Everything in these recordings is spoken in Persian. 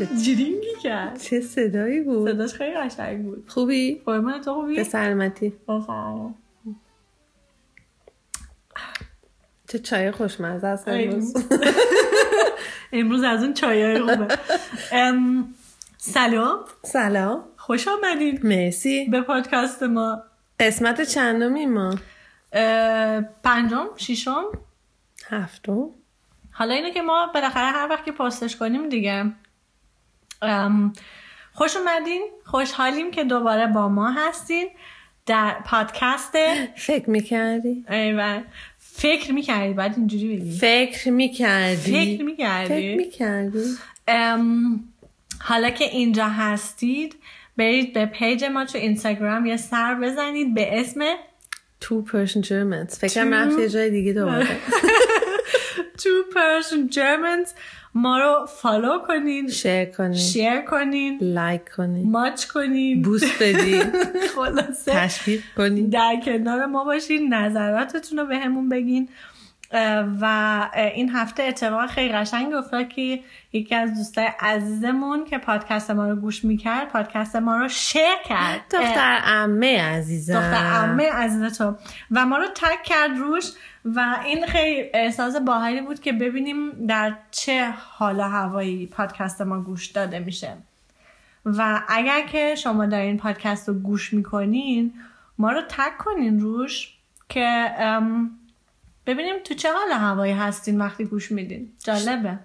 چه جرینگی کرد چه صدایی بود؟ صداش خیلی قشنگ بود. خوبی؟ قربان تو خوبی؟ به سلامتی. چه چای خوشمزه است. امروز. امروز از اون چایای خوبه. ام، سلام. سلام. خوش آمدید. مرسی. به پادکست ما. قسمت چندمی ما؟ پنجم ششم. هفتم. حالا اینه که ما بالاخره هر وقت که پستش کنیم دیگه. خوش اومدین خوشحالیم که دوباره با ما هستین در پادکست فکر می‌کردی؟ ایوه فکر می‌کردی بعد اینجوری بگی فکر می‌کردی؟ فکر می‌کردی فکر می‌کردی؟ ام، حالا که اینجا هستید برید به پیج ما تو اینستاگرام یه سر بزنید به اسم Two Persian Germans فکرم Two- رفت یه جای دیگه دوباره Two Persian Germans ما رو follow کنین share کنی share کنین like کنی ماچ کنین. بوس بدی خلاصه. تشویق کنی در کنار ما باشین نظراتتون رو بهمون بگین و این هفته اتفاق خیلی قشنگ افتاد که یکی از دوستای عزیزمون که پادکست ما رو گوش می‌کرد پادکست ما رو share کرد. دختر عمه عزیزم. دختر عمه عزیز تو. و ما رو تک کرد روش. و این خیلی احساس باحالی بود که ببینیم در چه حال و هوایی پادکست ما گوش داده میشه. و اگر که شما دارین پادکست رو گوش می‌کنین ما رو تک کنین روش که ببینیم تو چه حال هوایی هستین وقتی گوش میدین. جالبه؟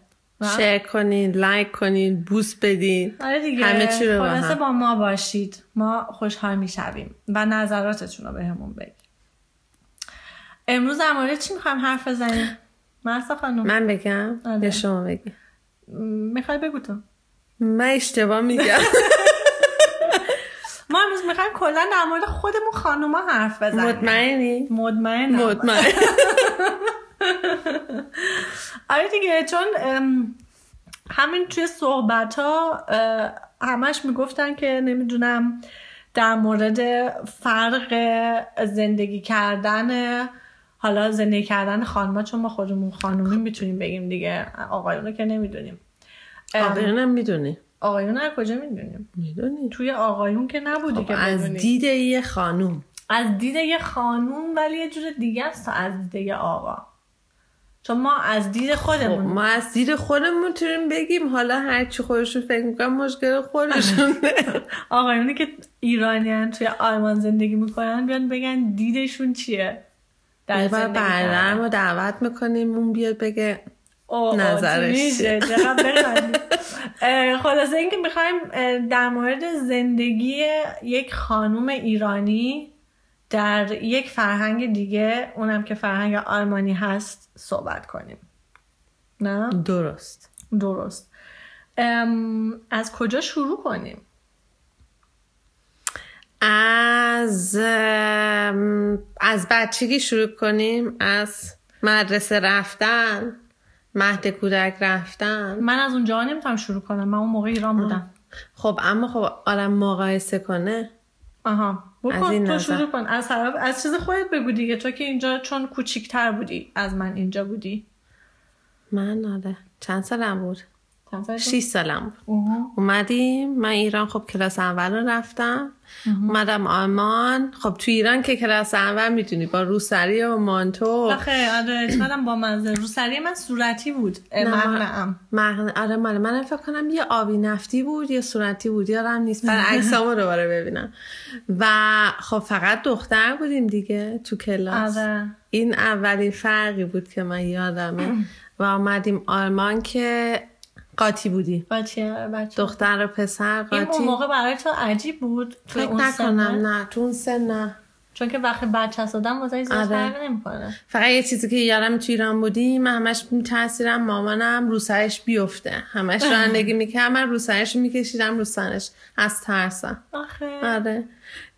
شیر کنین لایک کنین بوست بدین. آره دیگه. همه چی رو با ما باشید. ما خوشحال می‌شویم. و نظراتتون رو به همون بگید. امروز در مورد چی می‌خوایم حرف بزنیم؟ مرسا خانم. من بگم؟ آره. یا شما بگی؟ می‌خوای بگو تو. من اشتباه میگم. ما امروز می‌خوایم کلا در مورد خودمون خانوما حرف بزنیم. مطمئنی؟ مطمئن مطمئن. آره دیگه چون همین توی صحبت ها همش می‌گفتن که نمی‌دونم در مورد فرق زندگی کردن حالا زندگی کردن خانما چون ما خودمون خانومی می‌تونیم بگیم دیگه. آقایونو که نمی‌دونیم. آقایونم می‌دونی. آقایون از کجا می‌دونیم؟ می‌دونی. توی آقایون که نبودی خب که از. دید یه خانوم. از دید یه خانوم ولی یه جور دیگه است تا از دید یه آقا. چون ما از دید خب خودمون ما از دید خودمون می‌تونیم بگیم. حالا هرچی خودشون فکر می‌کنم مشکل خودشون آقایونی که ایرانیان توی آلمان زندگی می‌کنن بیان بگن دیدشون چیه؟ در کردن. رو دعوت می‌کنیم اون بیاد بگه نظرش خلاصه اینکه می‌خوایم در مورد زندگی یک خانوم ایرانی در یک فرهنگ دیگه اونم که فرهنگ آلمانی هست صحبت کنیم. نه؟ درست. درست. ام، از کجا شروع کنیم؟ از از بچگی شروع کنیم؟ از مدرسه رفتن مهد کودک رفتن؟ من از اونجا نمی‌تونم شروع کنم. من اون موقع ایران بودم. خب اما خب آدم مقایسه کنه. آها. از بکن این تو نظر. شروع کن. از طرف از چیز خودت بگو دیگه. تو که اینجا چون کوچیکتر بودی از من اینجا بودی. من آره. چند سالم بود؟ 6 سالم بود. اوه. اومدیم. من ایران خب کلاس اول رو رفتم. اومدم آلمان. خب تو ایران که کلاس اول می‌تونی با روسری و مانتو. آخه آره چقدر با منظر روسری من صورتی بود. مغنم. مغن... آره مال من فکر کنم یه آبی نفتی بود یه صورتی بود یادم نیست. برای عکسامو دوباره ببینم. و خب فقط دختر بودیم دیگه تو کلاس. آره. این اولین فرقی بود که من یادمه. و آمدیم آلمان که قاطی بودی؟ بچه بچه دختر و پسر این قاطی؟ اون موقع برای تو عجیب بود. تو فکر؟ نکنم نه؟ تو اون سن نه. چون که وقتی بچه هست آدم واسه زیاد آره. فرق نمی‌کنه. فقط یه چیزی که یادم تو ایران بودیم من همش میترسیدم مامانم رو سرش بیفته. همش رانندگی می‌کردم من رو سرش میکشیدم رو سرش. از ترسم. آخه. آره.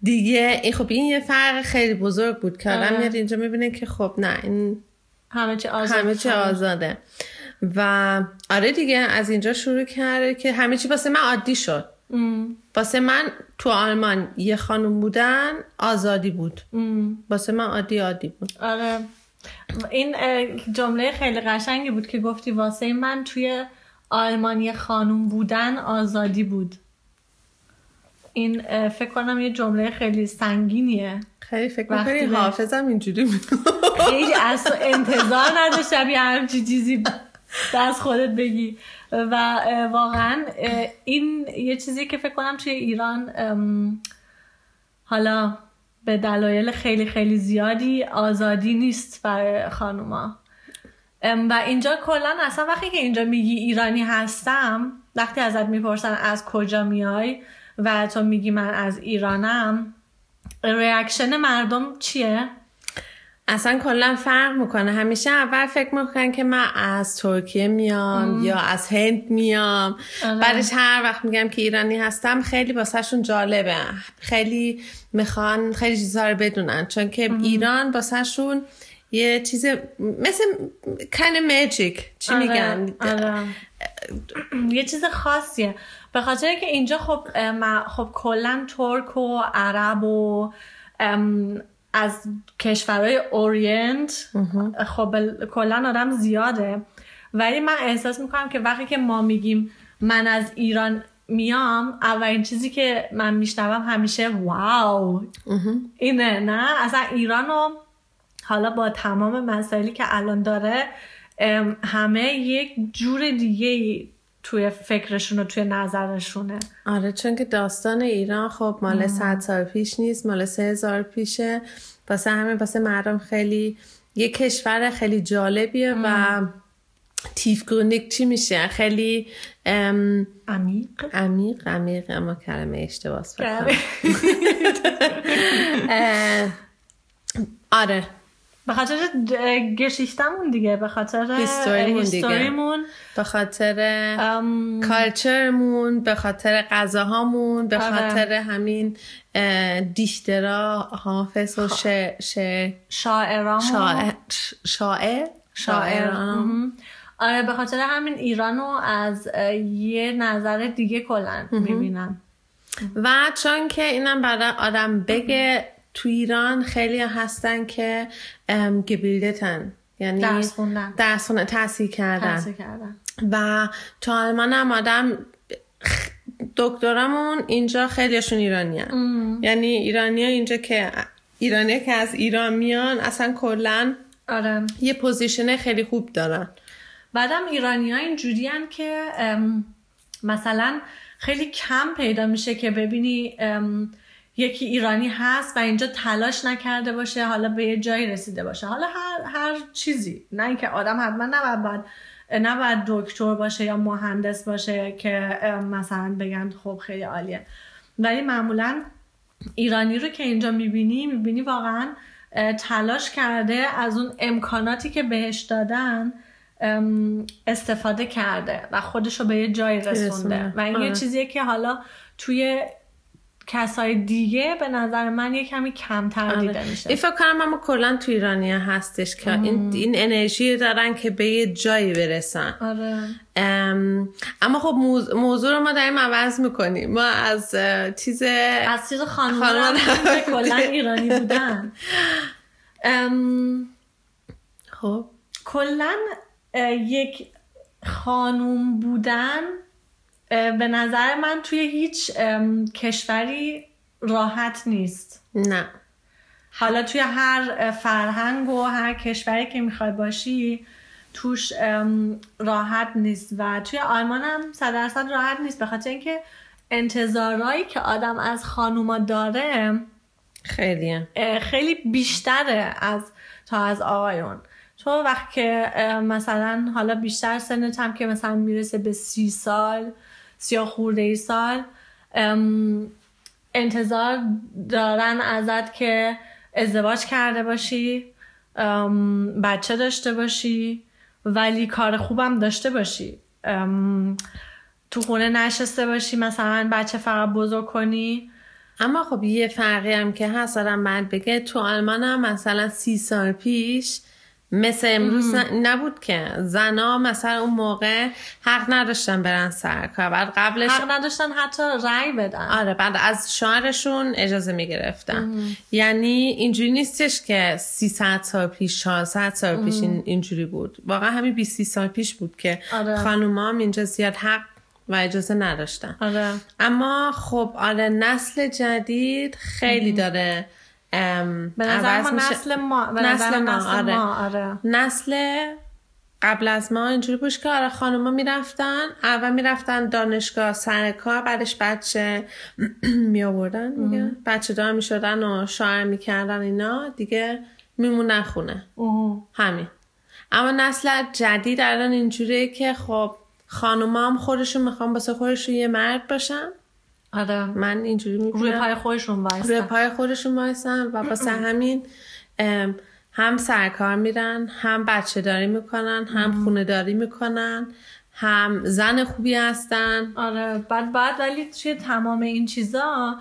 دیگه این خب این یه فرق خیلی بزرگ بود که آدم آره. میاد اینجا می‌بینه که خب نه این همه چی آزاد همه چی آزاده. و آره دیگه از اینجا شروع کرده که همه چی واسه من عادی شد. واسه من تو آلمان یه خانم بودن آزادی بود. واسه من عادی عادی بود. آره. این جمله خیلی قشنگی بود که گفتی واسه من توی آلمانی خانوم بودن آزادی بود. این فکر کنم یه جمله خیلی سنگینیه. خیلی فکر می‌کنی حافظم اینجوری خیلی از انتظار نداشتم یه همچی چیزی دست خودت بگی و واقعا این یه چیزی که فکر کنم توی ایران حالا به دلایل خیلی خیلی زیادی آزادی نیست برای خانوما و اینجا کلا اصلا وقتی که اینجا میگی ایرانی هستم وقتی ازت می‌پرسن از کجا میای و تو میگی من از ایرانم ریاکشن مردم چیه؟ اصلا کلا فرق می‌کنه. همیشه اول فکر می‌کنن که من از ترکیه میام یا از هند میام. آره. بعدش هر وقت میگم که ایرانی هستم خیلی باسهشون جالبه. خیلی می‌خوان خیلی چیزها رو بدونن. چون که ایران باسهشون یه چیز مثل کن ماجیک چی آره. میگن؟ آره. یه چیز خاصیه. به خاطر که اینجا خب خب کلا ترک و عرب و از کشورهای اورینت خب کلا آدم زیاده. ولی من احساس می‌کنم که وقتی که ما میگیم من از ایران میام اولین چیزی که من میشنوم همیشه واو. اینه نه؟ اصلا ایرانو حالا با تمام مسائلی که الان داره همه یک جور دیگه توی فکرشون و توی نظرشونه. آره چون که داستان ایران خب مال صد سال پیش نیست مال سه هزار پیشه. واسه همه واسه مردم خیلی یه کشور خیلی جالبیه و تیفگرونیک چی میشه؟ خیلی عمیق. عمیق عمیق. اما کلمه اشتباس آره. به خاطر گشیشتمون دیگه به خاطر هیستوریمون به خاطر کالچرمون به خاطر غذاهامون به آره. خاطر همین دیشترا حافظ و شاعران شاعر شاعران آره به خاطر همین ایرانو از یه نظر دیگه کلا می‌بینم. و چون که اینم برای آدم بگه تو ایران خیلی هستن که گبیلدتن یعنی درس خوندن درس خوندن تحصیل کردن. کردن و تو آلمان هم آدم دکترامون اینجا خیلیشون ایرانی هن. یعنی ایرانی ها اینجا که ایرانی که از ایران میان اصلا کلا آره. یه پوزیشن خیلی خوب دارن بعدم ایرانی ها اینجوری که مثلا خیلی کم پیدا میشه که ببینی یکی ایرانی هست و اینجا تلاش نکرده باشه حالا به یه جایی رسیده باشه. حالا هر, هر چیزی نه اینکه آدم حتما نباید نباید دکتر باشه یا مهندس باشه که مثلا بگن خب خیلی عالیه. ولی معمولا ایرانی رو که اینجا می‌بینی می‌بینی واقعا تلاش کرده از اون امکاناتی که بهش دادن استفاده کرده و خودش رو به یه جایی رسونده. و این یه آره. چیزیه که حالا توی کسای دیگه به نظر من یه کمی کمتر آره. دیده میشه. این فکر کنم اما کلا تو ایرانی هستش که این, این انرژی دارن که به یه جایی برسن. آره. اما خب موضوع رو ما داریم عوض می‌کنیم. ما از چیز از چیز خانوم کلا ایرانی بودن. خب. کلا یک خانوم بودن به نظر من توی هیچ کشوری راحت نیست. نه. حالا توی هر فرهنگ و هر کشوری که می‌خوای باشی توش راحت نیست و توی آلمان هم صد درصد راحت نیست. به خاطر اینکه انتظارایی که آدم از خانوما داره خیلی خیلی بیشتره از تا از آقایون. تو وقت که مثلا حالا بیشتر سنت هم که مثلا می‌رسه به سی سال سیا خورده ای سال. انتظار دارن ازت که ازدواج کرده باشی بچه داشته باشی ولی کار خوبم داشته باشی. تو خونه نشسته باشی مثلا بچه فقط بزرگ کنی. اما خب یه فرقی هم که هست آدم بعد بگه تو آلمان هم مثلا سی سال پیش مثل امروز نبود که. زنا مثلا اون موقع حق نداشتن برن سر کار. بعد قبلش حق نداشتن حتی رأی بدن. آره بعد از شوهرشون اجازه می‌گرفتن. یعنی اینجوری نیستش که 300 سال پیش 400 سال پیش این اینجوری بود. واقعا همین 20 سال پیش بود که آره. خانومام اینجا زیاد حق و اجازه نداشتن. آره. اما خب آره نسل جدید خیلی داره به نظر ما. نسل ما به نسل نظر ما، نسل آره. ما آره نسل قبل از ما اینجوری بود که آره خانوما می‌رفتن اول می‌رفتن دانشگاه سر کار بعدش بچه می آوردن میگه بچه دار می‌شدن و شوهر می‌کردن اینا دیگه میمونن خونه. همین اما نسل جدید الان اینجوریه که خب خانوما هم خودشون می‌خوان واسه خودشون یه مرد باشن آره. من اینجوری می‌بینم روی پای خودشون روی وایسن پای خودشون وایسن و واسه همین هم سرکار میرن هم بچه داری می‌کنن هم خونه داری می‌کنن هم زن خوبی هستن. آره. بعد بعد ولی توی تمام این چیزا؟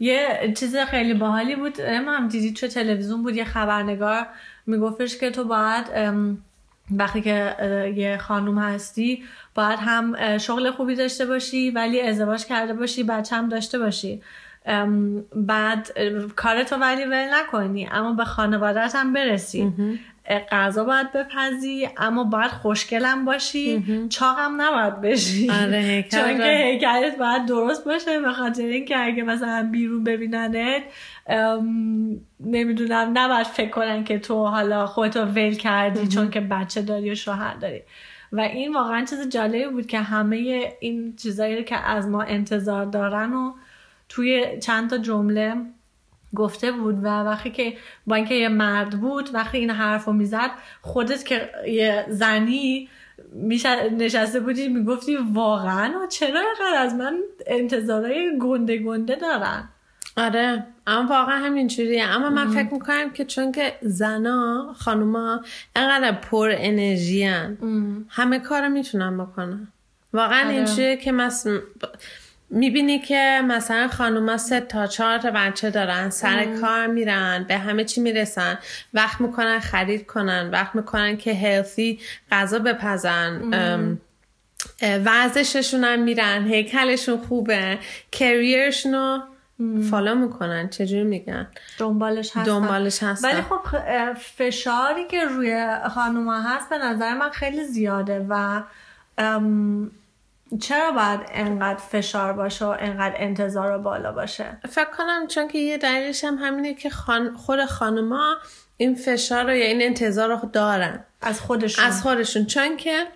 یه چیز خیلی باحالی بود. ام هم دیدی توی تلویزیون بود؟ یه خبرنگار میگفتش که تو باید وقتی که یه خانوم هستی باید هم شغل خوبی داشته باشی ولی ازدواج کرده باشی بچه هم داشته باشی. بعد کارتو ولی ول نکنی اما به خانوادت هم برسی. غذا باید بپزی اما باید خوشگلم باشی. چاقم نباید بشی. آره، چون که هیکلت باید درست باشه به خاطر اینکه اگه مثلا بیرون ببیننت نمی‌دونم نباید فکر کنن که تو حالا خودتو ول کردی چون که بچه داری و شوهر داری. و این واقعا چیز جالبی بود که همه این چیزایی که از ما انتظار دارن و توی چند تا جمله گفته بود و وقتی که با اینکه یه مرد بود وقتی این حرف رو می‌زد خودت که یه زنی میشه نشسته بودی می‌گفتی واقعا؟ چرا اینقدر از من انتظارای گنده گنده دارن؟ آره اما واقعا همینجوریه اما من فکر می‌کنم که چون که زنا خانوما انقدر پر انرژی همه کار می‌تونن بکنن. واقعا آره. اینجوریه که مس... می‌بینی که مثلا خانوما سه تا چهار تا بچه دارن سر کار میرن به همه چی می‌رسن. وقت می‌کنن خرید کنن وقت می‌کنن که هلثی غذا بپزن. ام، ورزششون هم میرن هیکلشون خوبه کریرشون رو فالو می‌کنن چجوری میگن؟ دنبالش هستن. دنبالش هستن. ولی خب فشاری که روی خانوما هست به نظر من خیلی زیاده و چرا باید انقدر فشار باشه و انقدر انتظار بالا باشه؟ فکر کنم چون که یه دلیلش هم همینه که خان... خود خانوما این فشار رو یا این انتظار رو دارن. از خودشون. از خودشون. چون که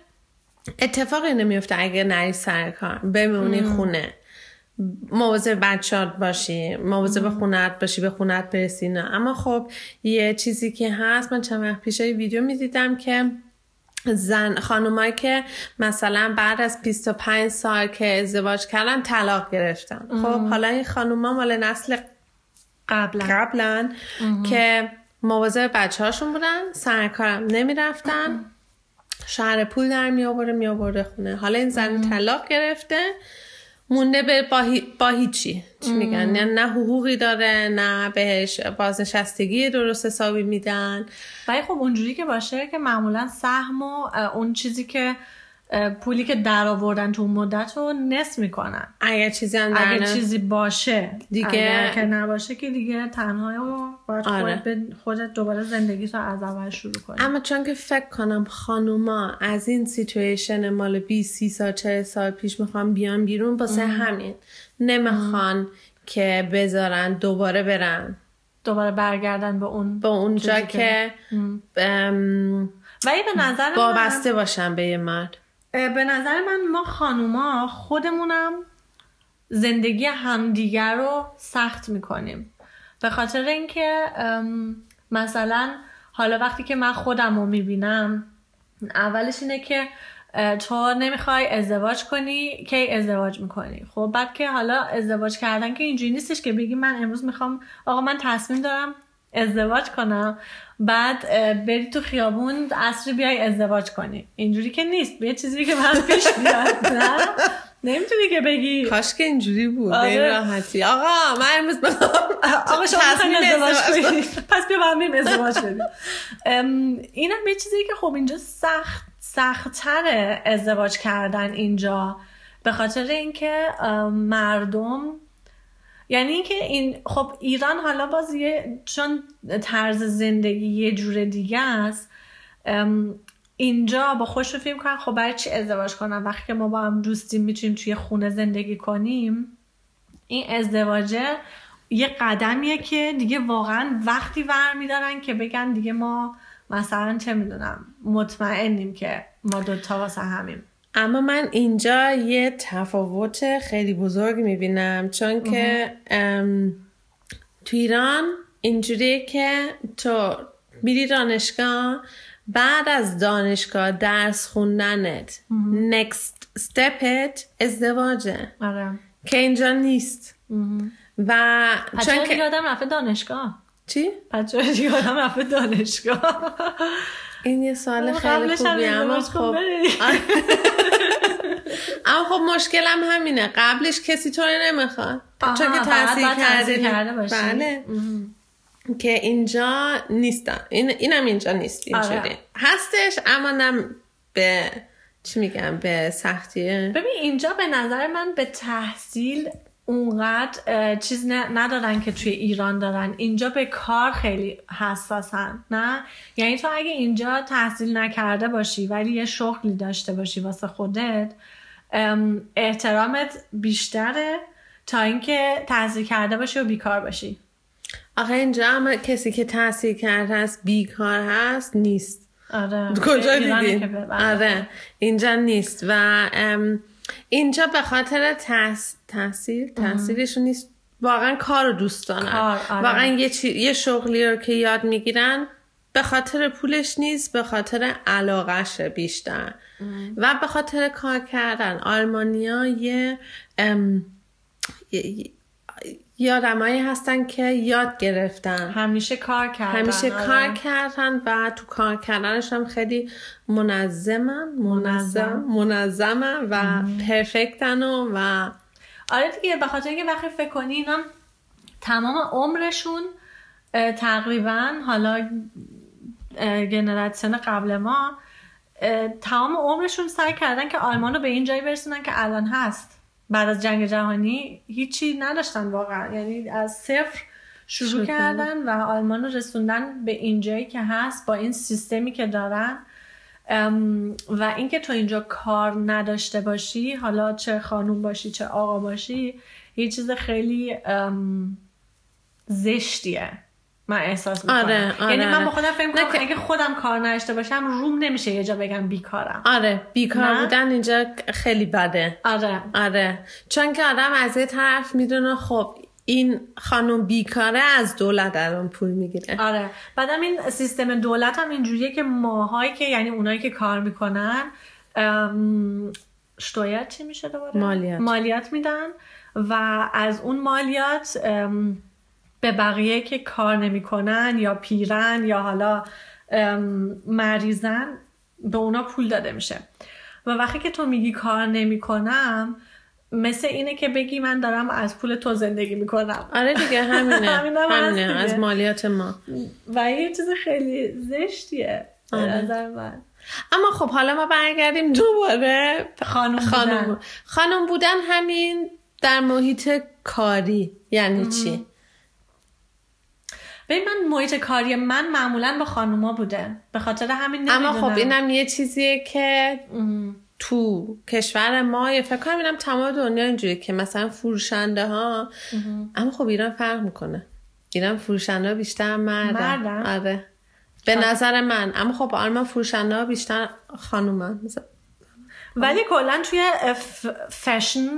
اتفاقی نمیفته اگه نری سر کار بمونی خونه. مواظب بچات باشی مواظب خونت باشی به خونت برسی نه. اما خب یه چیزی که هست من چند وقت پیش ویدیو می‌دیدم که زن خانومایی که مثلا بعد از 25 سال که ازدواج کردن طلاق گرفتن. خب حالا این خانوما مال نسل قبلا قبلا که مواظب بچه هاشون بودن سرکارم نمی‌رفتن. شهر پول در می آورده می آورده خونه. حالا این زن طلاق گرفته. مونده به با, هی- با هیچی. چی میگن؟ نه, نه حقوقی داره نه بهش بازنشستگی درست حسابی میدن. ولی خب اونجوری که باشه که معمولا سهم و اون چیزی که پولی که در آوردن تو اون مدت رو نصف می‌کنن. اگر چیزی هم اگه چیزی باشه دیگه- اگر که نباشه که دیگه تنها و باید آره. خودت, خودت دوباره زندگی رو از اول شروع کنی. اما چون که فکر کنم خانوما از این سیتویشن مال 20 30 سال 40 سال پیش می‌خوان بیان بیرون واسه همین. نمی‌خوان که بذارن دوباره برن. دوباره برگردن به اون به اونجا که ولی به نظر وابسته باشن به یه مرد. به نظر من ما خانوما خودمونم زندگی همدیگر رو سخت می‌کنیم. به خاطر اینکه مثلا حالا وقتی که من خودم رو می‌بینم اولش اینه که تو نمی‌خوای ازدواج کنی کی ازدواج می‌کنی؟ خب بعد که حالا ازدواج کردن که اینجوری نیستش که بگی من امروز می‌خوام آقا من تصمیم دارم ازدواج کنم. بعد بری تو خیابون اصری بیای ازدواج کنی. اینجوری که نیست. یه چیزی که من پیش بیاد نه؟ نمی‌تونی که بگی. کاش که اینجوری بود. آره. این راحتی. آقا من امروز آقا شما ازدواج کنید. پس بیا با هم بریم ازدواج کنیم. اینم یه چیزی که خب اینجا سخت سختتر ازدواج کردن اینجا. به خاطر اینکه مردم یعنی اینکه این خب ایران حالا باز یه چون طرز زندگی یه جور دیگه است اینجا با خوش فکر کنن خب برای چی ازدواج کنم وقتی که ما با هم دوستیم می‌تونیم توی خونه زندگی کنیم این ازدواجه یه قدمیه که دیگه واقعا وقتی ور میدارن که بگن دیگه ما مثلا چه می‌دونم مطمئنیم که ما دوتا واسه همیم. اما من اینجا یه تفاوت خیلی بزرگ می‌بینم چون که تو ایران اینجوریه که تو میری دانشگاه بعد از دانشگاه درس خوندنت next stepت ازدواجه. آره. که اینجا نیست. و چون که آدم رفته دانشگاه؟ چی؟ بچه دیگه آدم رفته دانشگاه؟ این یه سوال خیلی خوبی اما خب بری. اما خب مشکلم همینه. قبلش کسی تو رو نمی‌خواد. چون که تحصیل کرده. بله. که اینجا نیستن این اینم اینجا نیست اینجوری. آره. هستش اما نم به چی میگم؟ به سختیه ببین اینجا به نظر من به تحصیل اونقدر چیز ندارن که توی ایران دارن. اینجا به کار خیلی حساسن نه؟ یعنی تو اگه اینجا تحصیل نکرده باشی ولی یه شغلی داشته باشی واسه خودت ام، احترامت بیشتره تا اینکه تحصیل کرده باشی و بیکار باشی. آخه اینجا اما کسی که تحصیل کرده هست بیکار هست نیست. آره کجا دیدی؟ آره اینجا نیست. و ام، اینجا به خاطر تحس... تحصیل تحصیلشون نیست. واقعا کار رو دوست دارن. آره. واقعا یه, چی... یه شغلی رو که یاد می‌گیرن به خاطر پولش نیست به خاطر علاقهشه بیشتر. و به خاطر کار کردن. آلمانیا یه ام، آدمایی هستن که یاد گرفتن. همیشه کار کردن همیشه آره. کار کردن و تو کار کردنش هم خیلی منظمن منظم منظمن و پرفکتن و, و آره دیگه به خاطر اینکه وقتی فکر کنی اینا تمام عمرشون تقریبا حالا جنراسیون قبل ما تمام عمرشون سعی کردن که آلمان رو به این جایی برسونن که الان هست. بعد از جنگ جهانی هیچی نداشتن واقعا. یعنی از صفر شروع شروع کردن و آلمان رو رسوندن به این جایی که هست با این سیستمی که دارن. و اینکه تو اینجا کار نداشته باشی حالا چه خانوم باشی چه آقا باشی یه چیز خیلی زشتیه. من احساس می‌کنم آره، آره، یعنی من آره. با خودم فکر می‌کنم که- اگه خودم کار نداشته باشم روم نمیشه یه جا بگم بیکارم آره بیکار نه؟ بودن اینجا خیلی بده آره آره چون که آدم از یه طرف می‌دونه خب این خانم بیکاره از دولت الان پول می‌گیره آره بعدم این سیستم دولت هم اینجوریه که ماهایی که یعنی اونایی که کار می‌کنن شتویت چی میشه دوباره؟ مالیات. مالیات میدن و از اون مالیات به بقیه که کار نمی‌کنن یا پیرن یا حالا مریضن به اونا پول داده میشه. و وقتی که تو میگی کار نمی‌کنم مثل اینه که بگی من دارم از پول تو زندگی می‌کنم. آره دیگه همینه. همینه دیگه. از مالیات ما. و یه چیز خیلی زشتیه آره. نظر من. اما خب حالا ما برگردیم دوباره خانم خانم بودن. خانم بودن همین در محیط کاری. یعنی چی؟ ببین من محیط کاری من معمولا با خانوما بوده. به خاطر همین اما نمی‌دونم. خب اینم یه چیزیه که تو کشور ما یا فکر کنم اینم تمام دنیا اینجوری که مثلا فروشنده ها اما خب ایران فرق می‌کنه. ایران فروشنده ها بیشتر مردن. مردن؟ آره. به نظر من. اما خب آلمان فروشنده ها بیشتر خانومن ولی کلا توی فشن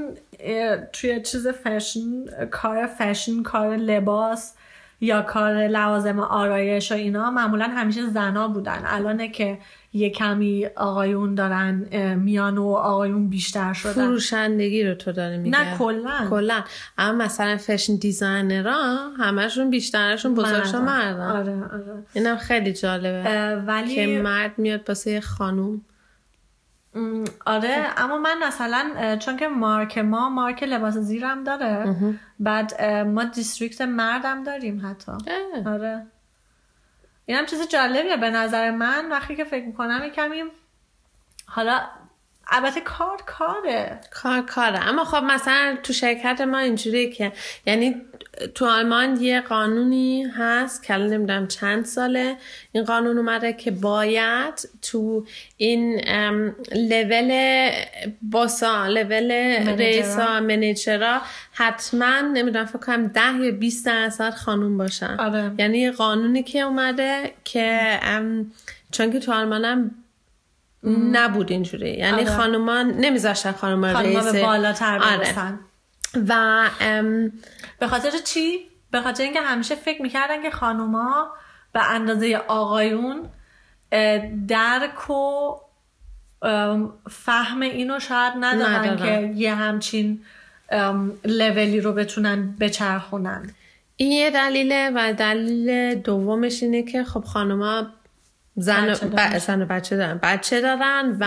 توی چیز فشن کار فشن کار لباس یا کار لوازم آرایش و اینا معمولا همیشه زنا بودن. الانه که یه کمی آقایون دارن میان و آقایون بیشتر شدن. فروشندگی رو تو داره میگه؟ نه کلا. کلا. اما مثلا fashion designer ها همشون بیشترشون بزرگشون مردن. آره آره. اینم خیلی جالبه ولی که مرد میاد واسه یه خانوم. آره اما من مثلا چون که مارک ما مارک لباس زیرم داره بعد ما دیستریکت مردم داریم حتی. آره. این هم چیز جالبیه به نظر من وقتی که فکر می‌کنم کمی حالا البته کار کاره. کار کاره. اما خب مثلا تو شرکت ما اینجوریه که یعنی تو آلمان یه قانونی هست که نمی‌دونم چند ساله. این قانون اومده که باید تو این لول باسا لول رئیسا منیجرا حتما نمی‌دونم فکر کنم ده یا 20 درصد خانوم باشن. آره. یعنی قانونی که اومده که چون که تو آلمانم نبود اینجوری. یعنی آره. خانومان نمیذاشتن خانوما رئیس به بالاتر آره. و به خاطر چی؟ به خاطر اینکه همیشه فکر می‌کردن که خانوما به اندازه آقایون درک و فهم اینو شاید ندارن که یه همچین لولی رو بتونن بچرخونن. این یه دلیله و دلیل دومش اینه که خب خانوما زن بچه دارن. زن بچه دارن. بچه دارن و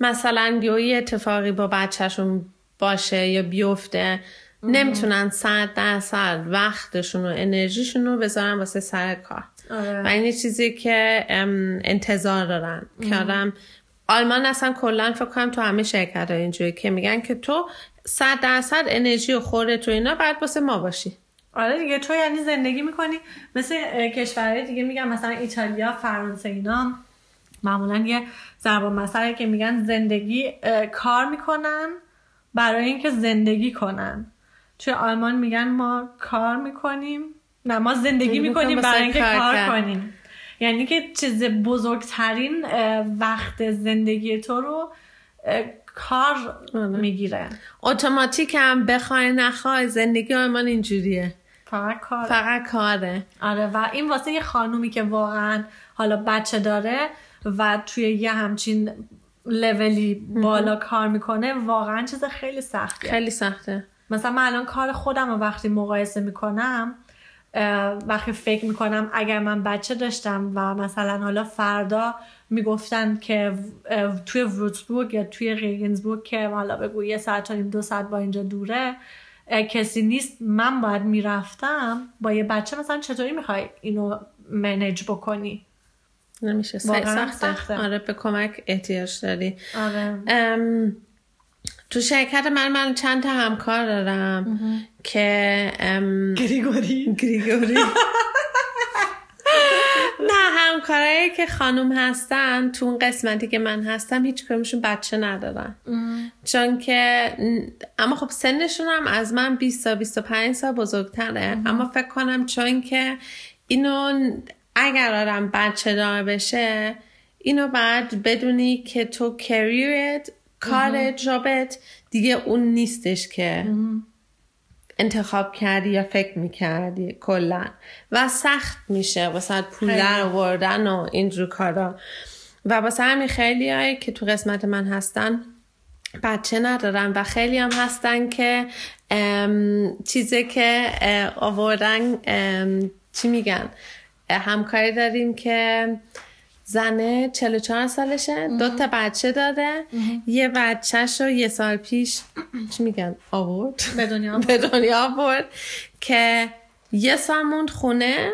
مثلا یه اتفاقی با بچهشون باشه یا بیفته نمی‌تونن صد درصد وقتشون و انرژیشون رو بذارن واسه سر کار. آره. و این چیزی که انتظار دارن. که آدم آلمان اصلا کلا فکر کنم تو همه شرکت ها اینجوری که میگن که تو صد درصد انرژی و خورده تو اینا باید واسه ما باشی. آره دیگه تو یعنی زندگی می‌کنی. مثل کشورهای دیگه میگن مثلا ایتالیا فرانسه اینا. معمولا یه زبان مسئله که میگن زندگی کار می‌کنن. برای اینکه زندگی کنن. توی آلمان میگن ما کار می‌کنیم. نه ما زندگی می‌کنیم برای اینکه کار, کنیم. یعنی که چیز بزرگترین وقت زندگی تو رو کار آره. می‌گیره. اتوماتیک هم بخوای نخوای زندگی آلمان اینجوریه. فقط کار. فقط کاره. آره و این واسه یه خانومی که واقعا حالا بچه داره و توی یه همچین لولی بالا کار می‌کنه واقعا چیز خیلی سخته. خیلی سخته. مثلا من الان کار خودم رو وقتی مقایسه می‌کنم وقتی فکر می‌کنم اگر من بچه داشتم و مثلا حالا فردا می‌گفتن که توی وروتسبورگ یا توی ریگنزبورگ که حالا بگو یه ساعت تا دو ساعت با اینجا دوره کسی نیست من باید می‌رفتم با یه بچه مثلا چطوری می‌خوای اینو منیج بکنی؟ نمیشه. سخته. سخته. آره به کمک احتیاج داری. آره. تو شرکت من من چند تا همکار دارم که گریگوری؟ گریگوری. نه همکارایی که خانوم هستن تو اون قسمتی که من هستم هیچ کدومشون بچه ندارن. چون که اما خب سنشون هم از من 20 تا 25 سال بزرگتره. اما فکر کنم چون که اینو اگر آدم بچه دار بشه اینو بعد بدونی که تو کریرت کار جابت دیگه اون نیستش که انتخاب کردی یا فکر می‌کردی کلا. و سخت میشه واسه پول در آوردن و اینجور کارا. و واسه همین خیلی هایی که تو قسمت من هستن بچه ندارن و خیلی هم هستن که چیزی که آوردن چی میگن؟ همکاری داریم که زنه 44 سالشه دو تا بچه داره یه بچهش رو یه سال پیش چی میگن؟ آورد. به دنیا به دنیا آورد که یه سال موند خونه.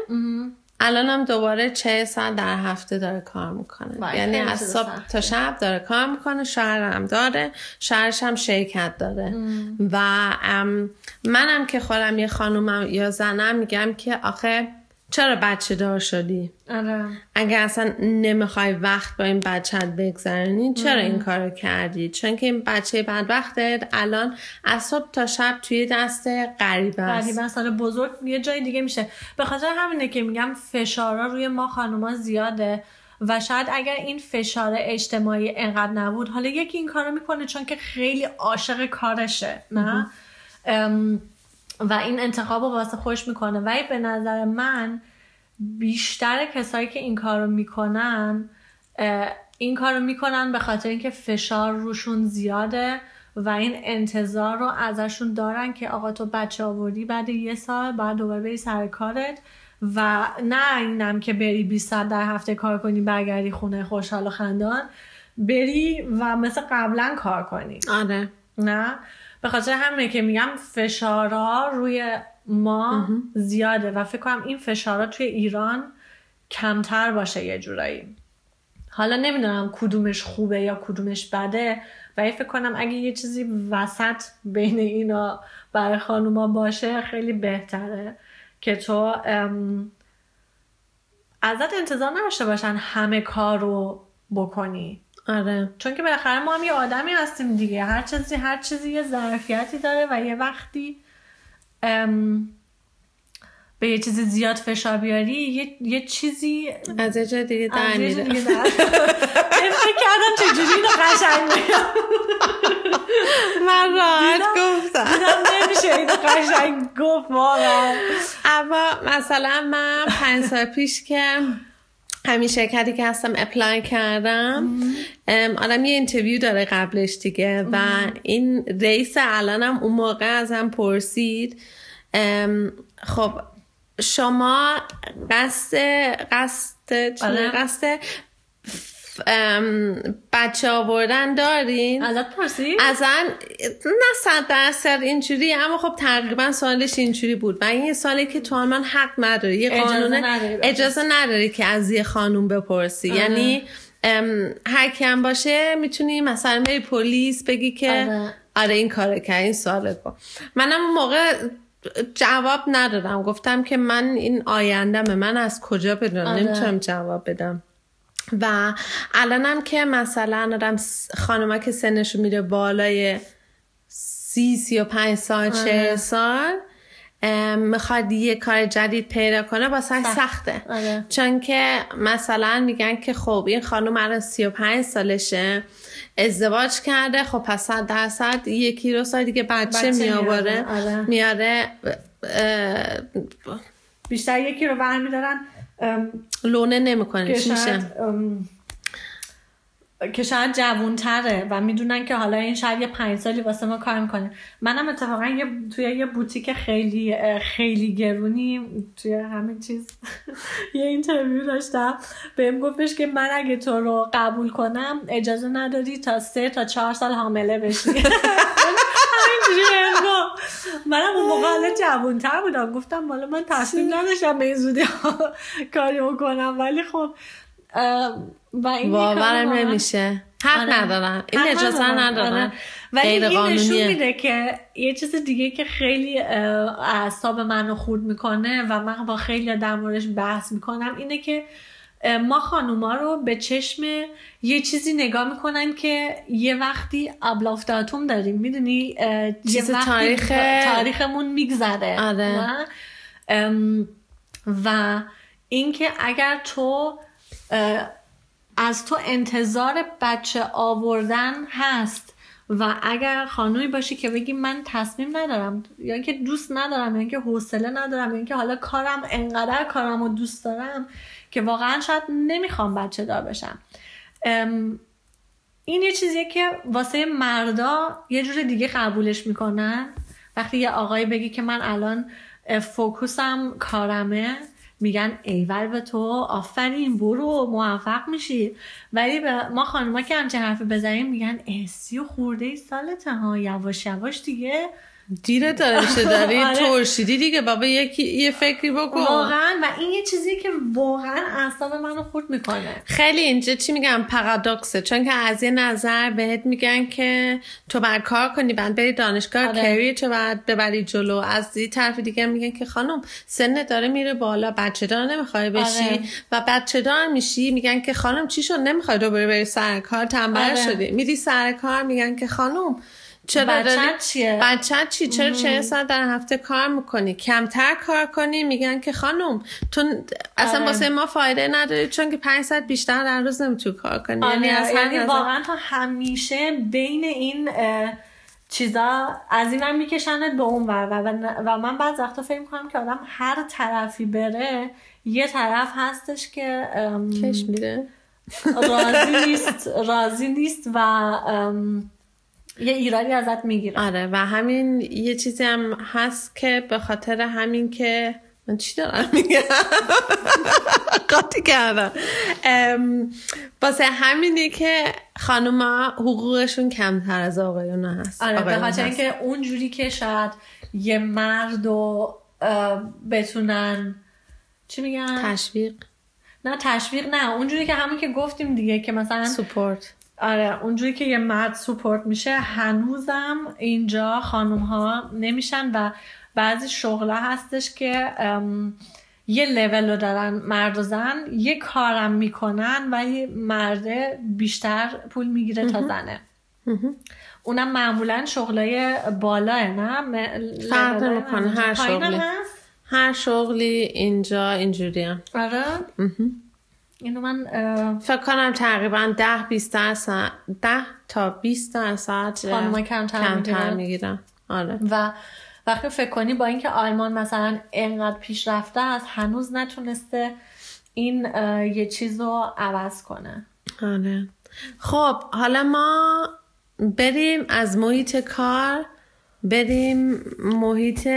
الان هم دوباره چه ساعت در هفته داره کار می‌کنه. یعنی از صبح تا شب داره کار می‌کنه شهر هم داره شهرش هم شرکت داره. و منم که خودم یه خانومم یا زنم میگم که آخه چرا بچه دار شدی؟ آره. اگر اصلا نمی‌خوای وقت با این بچت بگذرنی چرا این کارو کردی؟ چون که این بچه بدبختت الان از صبح تا شب توی دست غریب است. غریب است. بزرگ یه جای دیگه میشه. به خاطر همینه که میگم فشارا روی ما خانوما زیاده و شاید اگر این فشار اجتماعی انقدر نبود حالا یکی این کارو می‌کنه چون که خیلی عاشق کارشه نه؟ و این انتخاب رو واسه خوش می‌کنه. ولی به نظر من بیشتر کسایی که این کارو می‌کنن این کارو می‌کنن به خاطر اینکه فشار روشون زیاده و این انتظار رو ازشون دارن که آقا تو بچه آوردی بعد یه سال بعد دوباره بری سر کارت و نه اینم که بری 20 ساعت در هفته کار کنی برگردی خونه خوشحال و خندان. بری و مثل قبلا کار کنی. آره. نه؟ به خاطر همینه که میگم فشارا روی ما زیاده و فکر کنم این فشارا توی ایران کمتر باشه یه جورایی. حالا نمی‌دونم کدومش خوبه یا کدومش بده و فکر کنم اگه یه چیزی وسط بین اینا برای خانوما باشه خیلی بهتره که تو ازت انتظار نداشته باشن همه کار رو بکنی. آره. چون که بالاخره ما هم یه آدمی هستیم دیگه. هر چیزی هر چیزی یه ظرفیتی داره و یه وقتی به یه چیزی زیاد فشار بیاری یه, یه چیزی از یه دیگه در میره. فکر کردم چجوری اینو قشنگ من راحت گفتم. نمیشه اینو قشنگ گفت واقعا. اما مثلا من پنج سال پیش که همین شرکتی که هستم apply کردم. آدم یه interview داره قبلش دیگه و این رئیس الانم اون موقع ازم پرسید. خب شما قصد قصد قصد بچه آوردن دارین؟ ازت پرسید؟ ازن نه صد درصد اینجوری اما خب تقریبا سالش اینجوری بود. و این سالی که تو آلمان حق نداری. یه قانون اجازه نداری که از یه خانوم بپرسی. یعنی هر کم باشه می‌تونی مثلا بری پلیس بگی که آره, آره این کار کرد این سوالت با. منم اون موقع جواب ندادم. گفتم که من این آیندمه من از کجا بدونم آره. نمی‌تونم جواب بدم. و الانم که مثلا آدم خانوما که سنشو میره بالای سی سی و پنج سال چه آره. سال می‌خواد یه کار جدید پیدا کنه با سخت. سخته آره. چون که مثلا میگن که خب این خانم الان سی و پنج سالشه ازدواج کرده خب پس صد درصد یکی رو سال دیگه بچه, بچه میاره آره. میاره بیشتر یکی رو برمیدارن لونه نمی‌کنه چی میشه؟ که شاید جوونتره و می‌دونن که حالا این شاید یه پنج سالی واسه ما کار می‌کنه. منم اتفاقا یه توی یه بوتیک خیلی خیلی گرونی توی همین چیز یه interview داشتم. بهم گفتش که من اگه تو رو قبول کنم اجازه نداری تا سه تا چهار سال حامله بشی. منم اون موقع حالا جوانتر بودم. گفتم حالا من تصمیم نداشتم به این زودی کاری بکنم. ولی خب و این باورم نمیشه. حق آره. ندارن این اجازه ندارن آره. ولی این نشون میده که یه چیز دیگه که خیلی اعصاب منو خورد می‌کنه و من با خیلی در موردش بحث می‌کنم اینه که ما خانوما رو به چشم یه چیزی نگاه می‌کنن که یه وقتی ابلافتاتوم داریم می‌دونی چیز یه تاریخ... تاریخمون میگذره آره. و اینکه اگر تو از تو انتظار بچه آوردن هست و اگر خانومی باشی که بگی من تصمیم ندارم یا اینکه دوست ندارم یا اینکه حوصله ندارم یا اینکه حالا کارم انقدر کارم رو دوست دارم که واقعا شاید نمی‌خوام بچه دار بشم. این یه چیزیه که واسه مردا یه جور دیگه قبولش می‌کنن. وقتی یه آقای بگی که من الان فوکوسم کارمه میگن ایول به تو آفرین برو موفق میشی. ولی به ما خانوما که همچه حرف بزنیم میگن احسی و خورده ای سالته ها یواش یواش دیگه دیره داره میشه داری آره. ترشیدی دیگه بابا یکی یه فکری بکن واقعا و این یه چیزی که واقعا اعصاب منو خورد می‌کنه خیلی اینجا چی میگم پارادوکسه چون که از یه نظر بهت میگن که تو بر کار کنی بعد بری دانشگاه آره. کری تو بعد ببری جلو از این طرف دیگه میگن که خانم سن داره میره بالا بچه دار نمی‌خوای بشی آره. و بچه دار میشی میگن که خانم چی شد نمی‌خوای دوباره بری سر کار تنبل آره. شدی میری سر کار میگن که خانم چرا بچت چیه؟ بچت چی؟ چرا چه ساعت در هفته کار می‌کنی؟ کمتر کار کنی؟ میگن که خانم تو اصلا آره. واسه ما فایده نداری چون که پنج ساعت بیشتر در روز نمی‌تونی کار کنی. آره. یعنی, یعنی واقعا تو همیشه بین این چیزا از اینم میکشنت به اون ور و, و من بعض وقتا فکر می‌کنم که آدم هر طرفی بره یه طرف هستش که کش میره راضی نیست راضی نیست و یه ایرادی ازت می‌گیره آره و همین یه چیزی هم هست که به خاطر همین که من چی دارم میگم؟ قاطی کردم. واسه همینی که خانوما حقوقشون کمتر از آقایون هست. آره به خاطر اینکه اونجوری که شاید یه مرد و بتونن چی میگن؟ تشویق. نه تشویق نه. اونجوری که همون که گفتیم دیگه که مثلا سپورت آره اونجوری که یه مرد سپورت میشه هنوزم اینجا خانوم ها نمیشن و بعضی شغله هستش که یه لول رو دارن مرد و زن یه کارم می‌کنن ولی مرده بیشتر پول می‌گیره تا زنه. اونم معمولا شغلای بالاه نه؟ فرق نمی‌کنه هر شغلی. هر شغلی اینجا اینجوری هم. آره اینو من فکر کنم تقریبا ده 20 درصد ده تا 20 درصد کمتر, کمتر می‌گیرن. آره. و وقتی فکر کنی با اینکه آلمان مثلا انقدر پیشرفته است هنوز نتونسته این یه چیز رو عوض کنه. آره. خب حالا ما بریم از محیط کار بریم محیط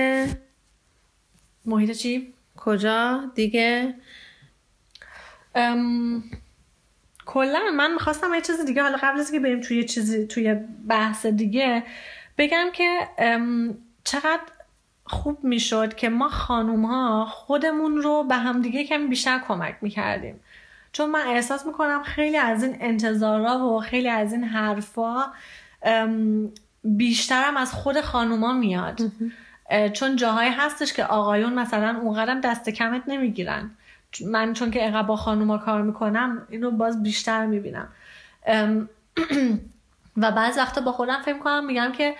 محیط چی؟ کجا؟ دیگه ام... کلا من می‌خواستم یه چیز دیگه حالا قبل از که بریم توی چیزی توی بحث دیگه بگم که چقدر خوب می‌شد که ما خانوم ها خودمون رو به همدیگه کمی بیشتر کمک می‌کردیم. چون من احساس می‌کنم خیلی از این انتظارا و خیلی از این حرفا بیشترم از خود خانوما میاد. چون جاهایی هستش که آقایون مثلا اونقدرم دست کمت نمی‌گیرن. من چون که اینقدر با خانوما کار می‌کنم اینو باز بیشتر می‌بینم. و بعض وقتا با خودم فکر کنم میگم که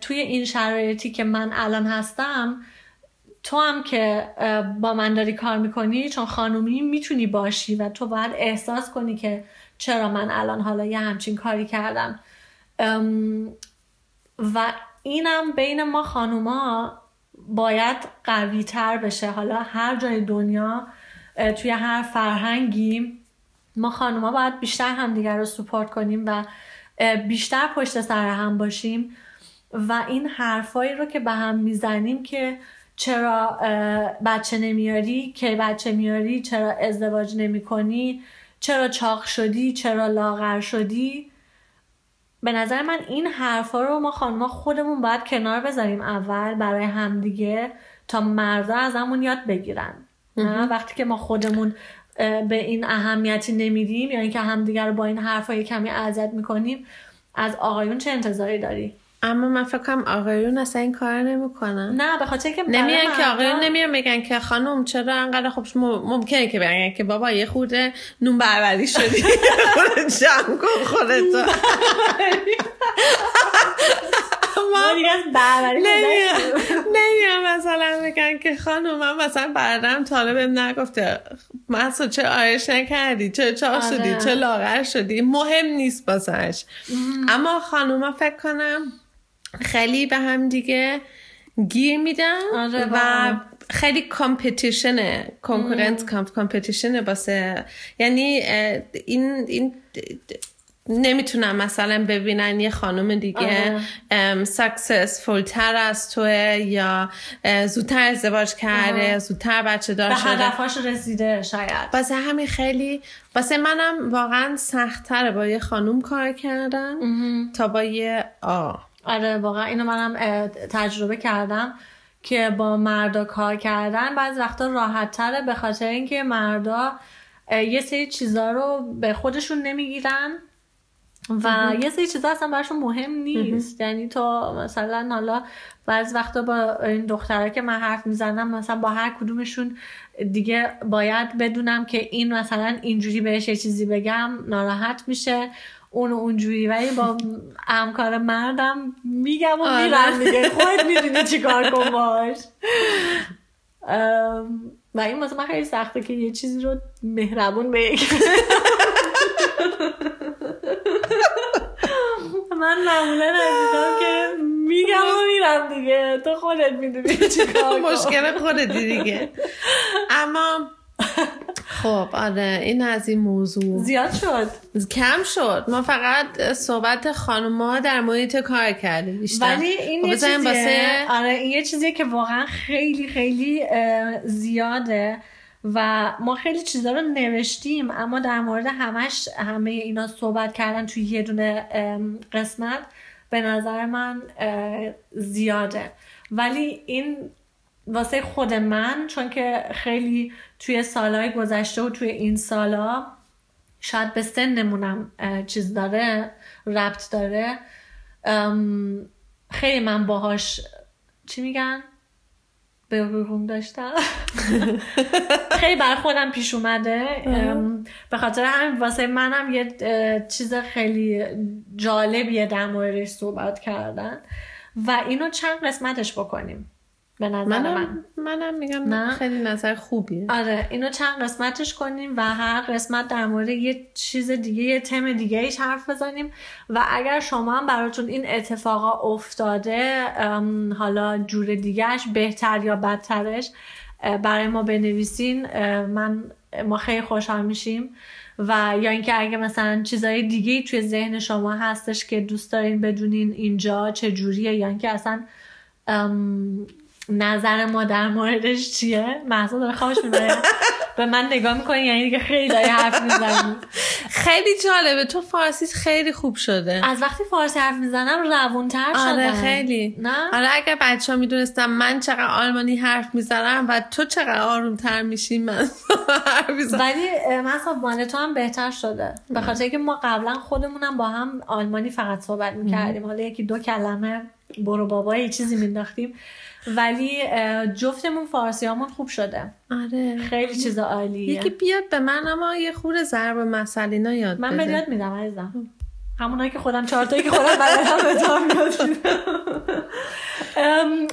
توی این شرایطی که من الان هستم تو هم که با من داری کار می‌کنی چون خانومی می‌تونی باشی و تو باید احساس کنی که چرا من الان حالا یه همچین کاری کردم. و اینم بین ما خانوما باید قوی تر بشه. حالا هر جای دنیا توی هر فرهنگی ما خانوما باید بیشتر همدیگر رو سپورت کنیم و بیشتر پشت سر هم باشیم و این حرفایی رو که به هم می‌زنیم که چرا بچه نمیاری که بچه میاری چرا ازدواج نمی کنی چرا چاق شدی چرا لاغر شدی. به نظر من این حرفا رو ما خانما خودمون باید کنار بذاریم اول برای همدیگه تا مردا از همون یاد بگیرن. وقتی که ما خودمون به این اهمیتی نمیدیم یا اینکه همدیگه رو با این حرفا کمی اذیت می‌کنیم از آقایون چه انتظاری داری؟ اما من فکر کنم آقایون اصلا این کار نمی‌کنن. نه به خاطر که نمیان که آقایون نمیان میگن که خانم چرا انقدر خب ممکنه که بگن که بابا یه خورده نون بروری شدی. خودت جمع کن خودتو نمیان مثلا میگن که خانم من مثلا بردم طالبم نگفته مثلا چه آرش نکردی؟ چه شدی آره. چه لاغر شدی؟ مهم نیست باسش اما خانوما فکر کنم خیلی به هم دیگه گیر میدن آره و خیلی کامپتیشنه کنکورنت کامپتیشنه باسه یعنی این این نمی‌تونم مثلا ببینن یه خانم دیگه سکسسفول تر از توه یا زودتر ازدواج کرده زودتر بچه دار شده. به هدفاش رسیده شاید. واسه همین خیلی واسه منم واقعا سختتره با یه خانوم کار کردن تا با یه آ. آره واقعا اینو منم تجربه کردم که با مردا کار کردن. بعض وقتا راحت تره به خاطر اینکه مردا یه سری چیزا رو به خودشون نمی‌گیرن. و یه سری چیزا اصلا براشون مهم نیست. یعنی تو مثلا حالا بعض وقتا با این دخترها که من حرف می‌زنم مثلا با هر کدومشون دیگه باید بدونم که این مثلا اینجوری بهش یه چیزی بگم ناراحت میشه. اون اونجوری. ولی با همکار مردم میگم و آره. میرم دیگه. خود می‌دونی چی کار کن باش. و این مثلا من خیلی سخته که یه چیزی رو مهربون بگم من معمولا از که میگم و میرم دیگه. تو خودت می‌دونی چی کار مشکل خودتی دیگه. اما خب آره این از این موضوع. زیاد شد. کم شد. ما فقط صحبت خانوما در محیط کار کردیم بیشتر. ولی این خب یه چیزیه. آره این یه چیزیه که واقعا خیلی خیلی زیاده. و ما خیلی چیزا رو نوشتیم اما در مورد همش همه اینا صحبت کردن توی یه دونه قسمت به نظر من زیاده. ولی این واسه خود من چون که خیلی توی سالهای گذشته و توی این سالا شاید به سنمونم چیز داره ربط داره. خیلی من باهاش چی میگن؟ به روم داشتم. خیلی بر خودم پیش اومده. به خاطر همین واسه منم یه چیز خیلی جالبیه در موردش صحبت کردن. و اینو چند قسمتش بکنیم. به نظر من. منم منم میگم نه. خیلی نظر خوبیه. آره اینو چند قسمتش کنیم و هر قسمت در مورد یه چیز دیگه یه تم دیگه ایش حرف بزنیم. و اگر شما هم براتون این اتفاقا افتاده حالا جور دیگهش بهتر یا بدترش برای ما بنویسین. من ما خیلی خوشحال میشیم. و یا اینکه اگه مثلا چیزای دیگه توی ذهن شما هستش که دوست دارین بدونین اینجا چه جوریه یا اینکه اصلا ام، نظر ما در موردش چیه؟ محضا داره خوابش می‌بره. به من نگاه می‌کنی یعنی دیگه خیلی داری حرف می‌زنی. خیلی جالبه. تو فارسیت خیلی خوب شده. از وقتی فارسی حرف می‌زنم روونتر شدم آره خیلی. نه؟ حالا اگر بچه ها می‌دونستم من چقدر آلمانی حرف می‌زنم و تو چقدر آرومتر میشی من حرف می‌زنم. ولی خب مال تو هم بهتر شده. به خاطر که ما قبلا خودمونم با هم آلمانی فقط صحبت می‌کردیم. حالا یکی دو کلمه برو بابا یه چیزی مینداختیم. ولی جفتمون فارسی همون خوب شده. آره. خیلی چیز عالیه. یکی بیاد به من اما یه خور ضرب مسئله یاد من به یاد میدم عزیزم. همونایی که خودم چهارتایی که خودم بلدم به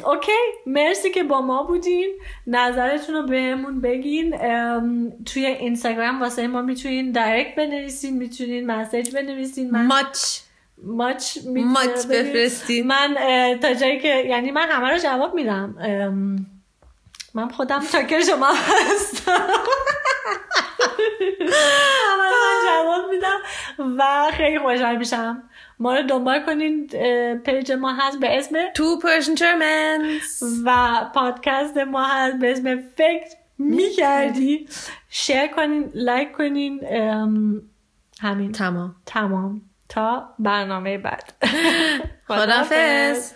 اوکی. مرسی که با ما بودین. نظرتون رو بهمون بگین. توی اینستاگرام واسه ما می‌تونین دایرکت بنویسین می‌تونین مسیج بنویسین. من ماچ ماچ ماچ بگین. بفرستین من تا جایی که یعنی من همه رو جواب میدم. من خودم تاکر شما هستم. همه رو جواب میدم و خیلی خوشحال میشم. ما رو دنبال کنین page ما هست به اسم Two Persian Germans و پادکست ما هست به اسم فکر می‌کردی. share کنین like کنین همین. تمام. تمام. تا برنامه بعد. خدافز